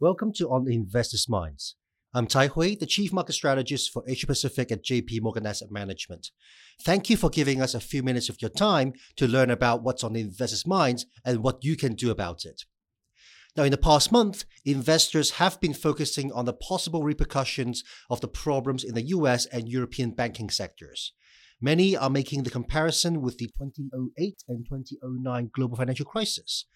Welcome to On the Investors Minds. I'm Tai Hui, the Chief Market Strategist for Asia Pacific at JP Morgan Asset Management. Thank you for giving us a few minutes of your time to learn about what's on the investors' minds and what you can do about it. Now, in the past month, investors have been focusing on the possible repercussions of the problems in the US and European banking sectors. Many are making the comparison with the 2008 and 2009 global financial crisis.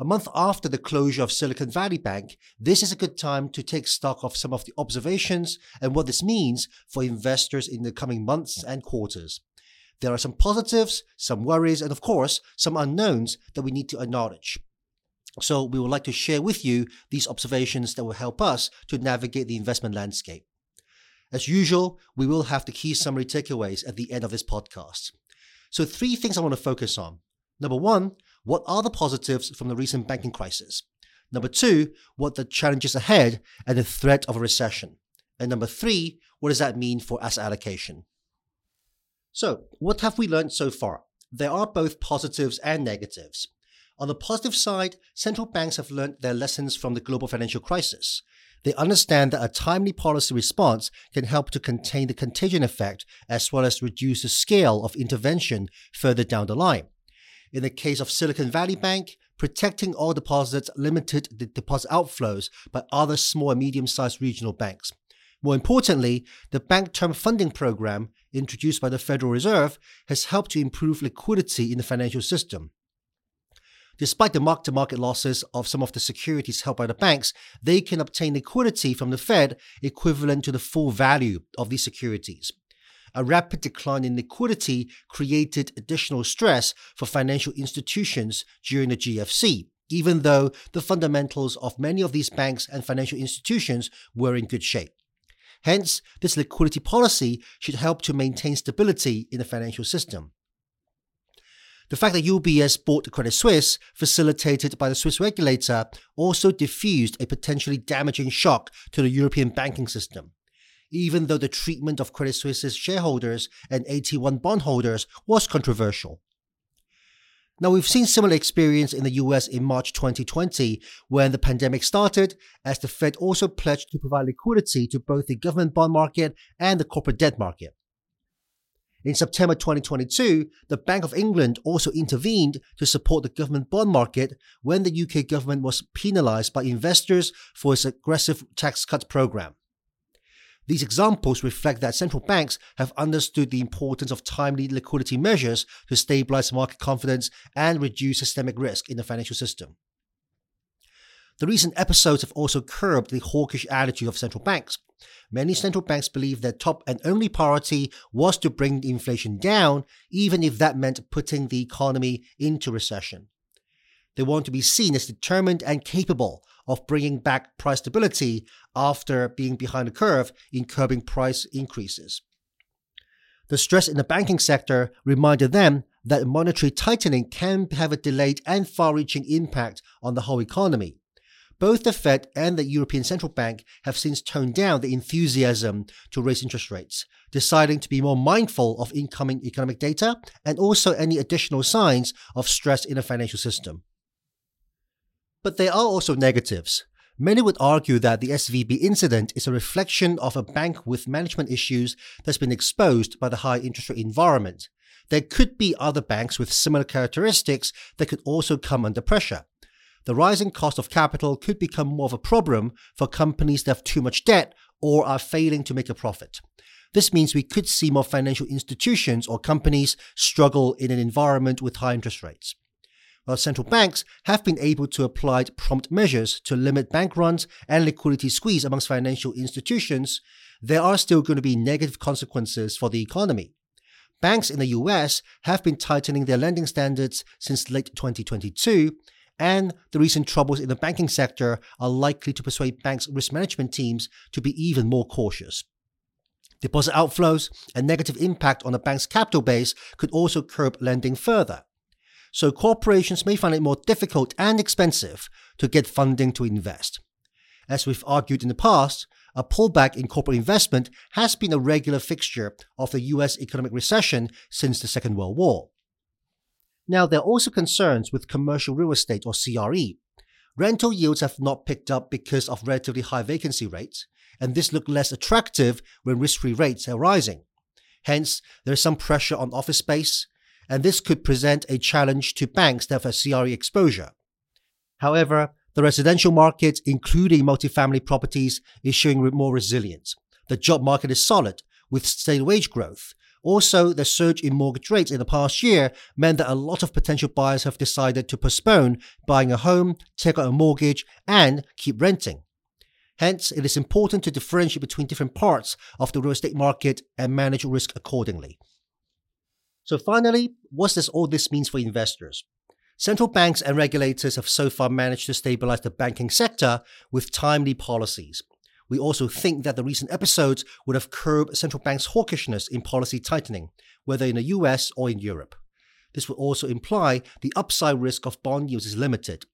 A month after the closure of Silicon Valley Bank, this is a good time to take stock of some of the observations and what this means for investors in the coming months and quarters. There are some positives, some worries, and of course, some unknowns that we need to acknowledge. So, we would like to share with you these observations that will help us to navigate the investment landscape. As usual, we will have the key summary takeaways at the end of this podcast. So, three things I want to focus on. Number one, what are the positives from the recent banking crisis? Number two, what the challenges ahead and the threat of a recession? And number three, what does that mean for asset allocation? So, what have we learned so far? There are both positives and negatives. On the positive side, central banks have learned their lessons from the global financial crisis. They understand that a timely policy response can help to contain the contagion effect as well as reduce the scale of intervention further down the line. In the case of Silicon Valley Bank, protecting all deposits limited the deposit outflows by other small and medium sized regional banks. More importantly, the Bank Term Funding Program, introduced by the Federal Reserve, has helped to improve liquidity in the financial system. Despite the mark to market losses of some of the securities held by the banks, they can obtain liquidity from the Fed equivalent to the full value of these securities. A rapid decline in liquidity created additional stress for financial institutions during the GFC, even though the fundamentals of many of these banks and financial institutions were in good shape. Hence, this liquidity policy should help to maintain stability in the financial system. The fact that UBS bought Credit Suisse, facilitated by the Swiss regulator, also diffused a potentially damaging shock to the European banking system. Even though the treatment of Credit Suisse's shareholders and AT1 bondholders was controversial. Now, we've seen similar experience in the US in March 2020 when the pandemic started, as the Fed also pledged to provide liquidity to both the government bond market and the corporate debt market. In September 2022, the Bank of England also intervened to support the government bond market when the UK government was penalised by investors for its aggressive tax cut program. These examples reflect that central banks have understood the importance of timely liquidity measures to stabilize market confidence and reduce systemic risk in the financial system. The recent episodes have also curbed the hawkish attitude of central banks. Many central banks believe their top and only priority was to bring inflation down, even if that meant putting the economy into recession. They want to be seen as determined and capable of bringing back price stability after being behind the curve in curbing price increases. The stress in the banking sector reminded them that monetary tightening can have a delayed and far reaching impact on the whole economy. Both the Fed and the European Central Bank have since toned down the enthusiasm to raise interest rates, deciding to be more mindful of incoming economic data and also any additional signs of stress in the financial system. But there are also negatives. Many would argue that the SVB incident is a reflection of a bank with management issues that's been exposed by the high interest rate environment. There could be other banks with similar characteristics that could also come under pressure the rising cost of capital could become more of a problem for companies that have too much debt or are failing to make a profit. This means we could see more financial institutions or companies struggle in an environment with high interest rates. While central banks have been able to apply prompt measures to limit bank runs and liquidity squeeze amongst financial institutions, there are still going to be negative consequences for the economy. Banks in the US have been tightening their lending standards since late 2022, and the recent troubles in the banking sector are likely to persuade banks' risk management teams to be even more cautious. Deposit outflows and negative impact on the bank's capital base could also curb lending further. So corporations may find it more difficult and expensive to get funding to invest. As we've argued in the past, a pullback in corporate investment has been a regular fixture of the US economic recession since the Second World War. Now, there are also concerns with commercial real estate or CRE. rental yields have not picked up because of relatively high vacancy rates, and this looked less attractive when risk free rates are rising. Hence, there is some pressure on office space, and this could present a challenge to banks that have a CRE exposure. However, the residential market, including multifamily properties, is showing more resilience. The job market is solid, with steady wage growth. Also, the surge in mortgage rates in the past year meant that a lot of potential buyers have decided to postpone buying a home, take out a mortgage, and keep renting. Hence, it is important to differentiate between different parts of the real estate market and manage risk accordingly. So finally, what does all this mean for investors? Central banks and regulators have so far managed to stabilize the banking sector with timely policies. We also think that the recent episodes would have curbed central banks' hawkishness in policy tightening, whether in the US or in Europe. This would also imply the upside risk of bond yields is limited.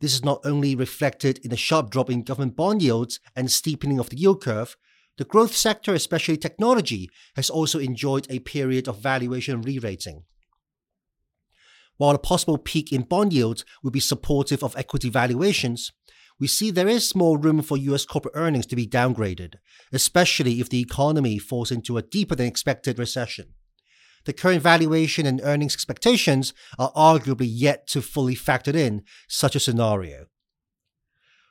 This is not only reflected in a sharp drop in government bond yields and steepening of the yield curve, the growth sector, especially technology, has also enjoyed a period of valuation re rating. While a possible peak in bond yields would be supportive of equity valuations, we see there is more room for US corporate earnings to be downgraded, especially if the economy falls into a deeper than expected recession. The current valuation and earnings expectations are arguably yet to fully factor in such a scenario.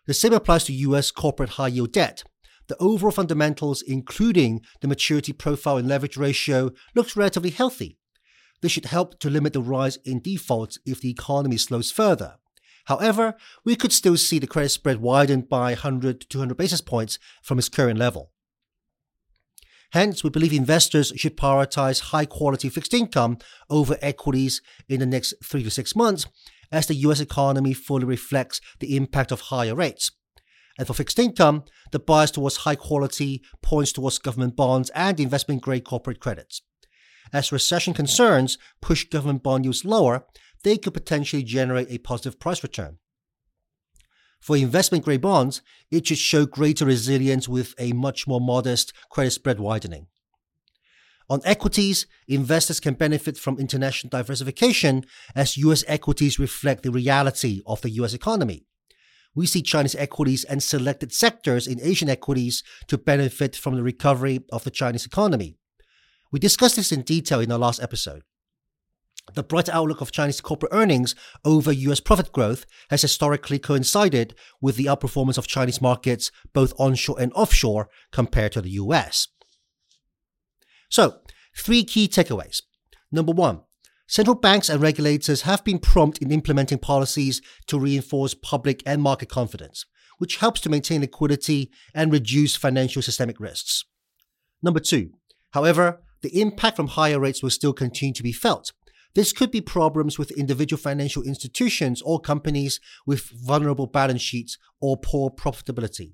The same applies to US corporate high yield debt. The overall fundamentals, including the maturity profile and leverage ratio, looks relatively healthy, this should help to limit the rise in defaults if the economy slows further. However, we could still see the credit spread widened by 100 to 200 basis points from its current level. Hence, we believe investors should prioritize high quality fixed income over equities in the next three to six months as the US economy fully reflects the impact of higher rates. And for fixed income, the bias towards high quality points towards government bonds and investment grade corporate credits. As recession concerns push government bond yields lower, they could potentially generate a positive price return. For investment grade bonds, it should show greater resilience with a much more modest credit spread widening. On equities, investors can benefit from international diversification as US equities reflect the reality of the US economy. We see Chinese equities and selected sectors in Asian equities to benefit from the recovery of the Chinese economy. We discussed this in detail in our last episode. The bright outlook of Chinese corporate earnings over US profit growth has historically coincided with the outperformance of Chinese markets, both onshore and offshore, compared to the US. So, three key takeaways. Number one, central banks and regulators have been prompt in implementing policies to reinforce public and market confidence, which helps to maintain liquidity and reduce financial systemic risks. Number two, however, the impact from higher rates will still continue to be felt. This could be problems with individual financial institutions or companies with vulnerable balance sheets or poor profitability.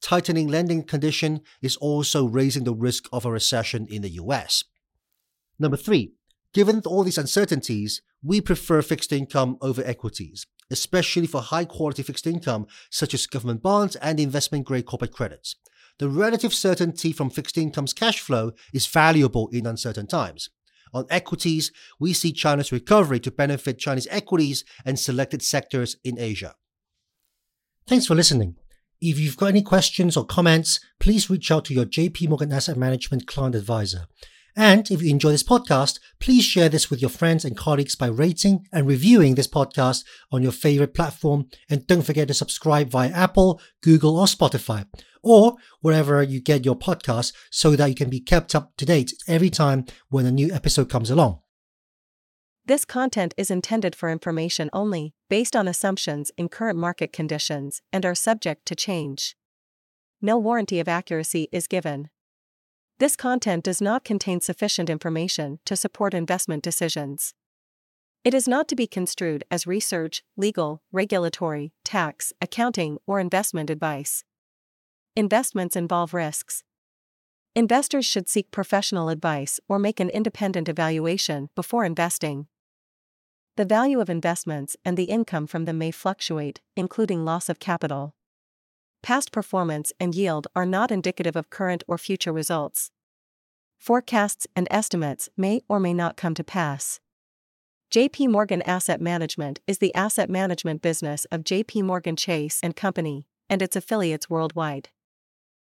Tightening lending condition is also raising the risk of a recession in the US. Number three, given all these uncertainties, we prefer fixed income over equities, especially for high quality fixed income such as government bonds and investment grade corporate credits the relative certainty from fixed income's cash flow is valuable in uncertain times. On equities, we see China's recovery to benefit Chinese equities and selected sectors in Asia. Thanks for listening. If you've got any questions or comments, please reach out to your JP Morgan Asset Management client advisor. And if you enjoy this podcast, please share this with your friends and colleagues by rating and reviewing this podcast on your favorite platform. And don't forget to subscribe via Apple, Google, or Spotify, or wherever you get your podcasts so that you can be kept up to date every time when a new episode comes along. This content is intended for information only, based on assumptions in current market conditions, and are subject to change. No warranty of accuracy is given. This content does not contain sufficient information to support investment decisions. It is not to be construed as research, legal, regulatory, tax, accounting, or investment advice. Investments involve risks. Investors should seek professional advice or make an independent evaluation before investing. The value of investments and the income from them may fluctuate, including loss of capital. Past performance and yield are not indicative of current or future results. Forecasts and estimates may or may not come to pass. JP Morgan Asset Management is the asset management business of JP Morgan Chase and Company and its affiliates worldwide.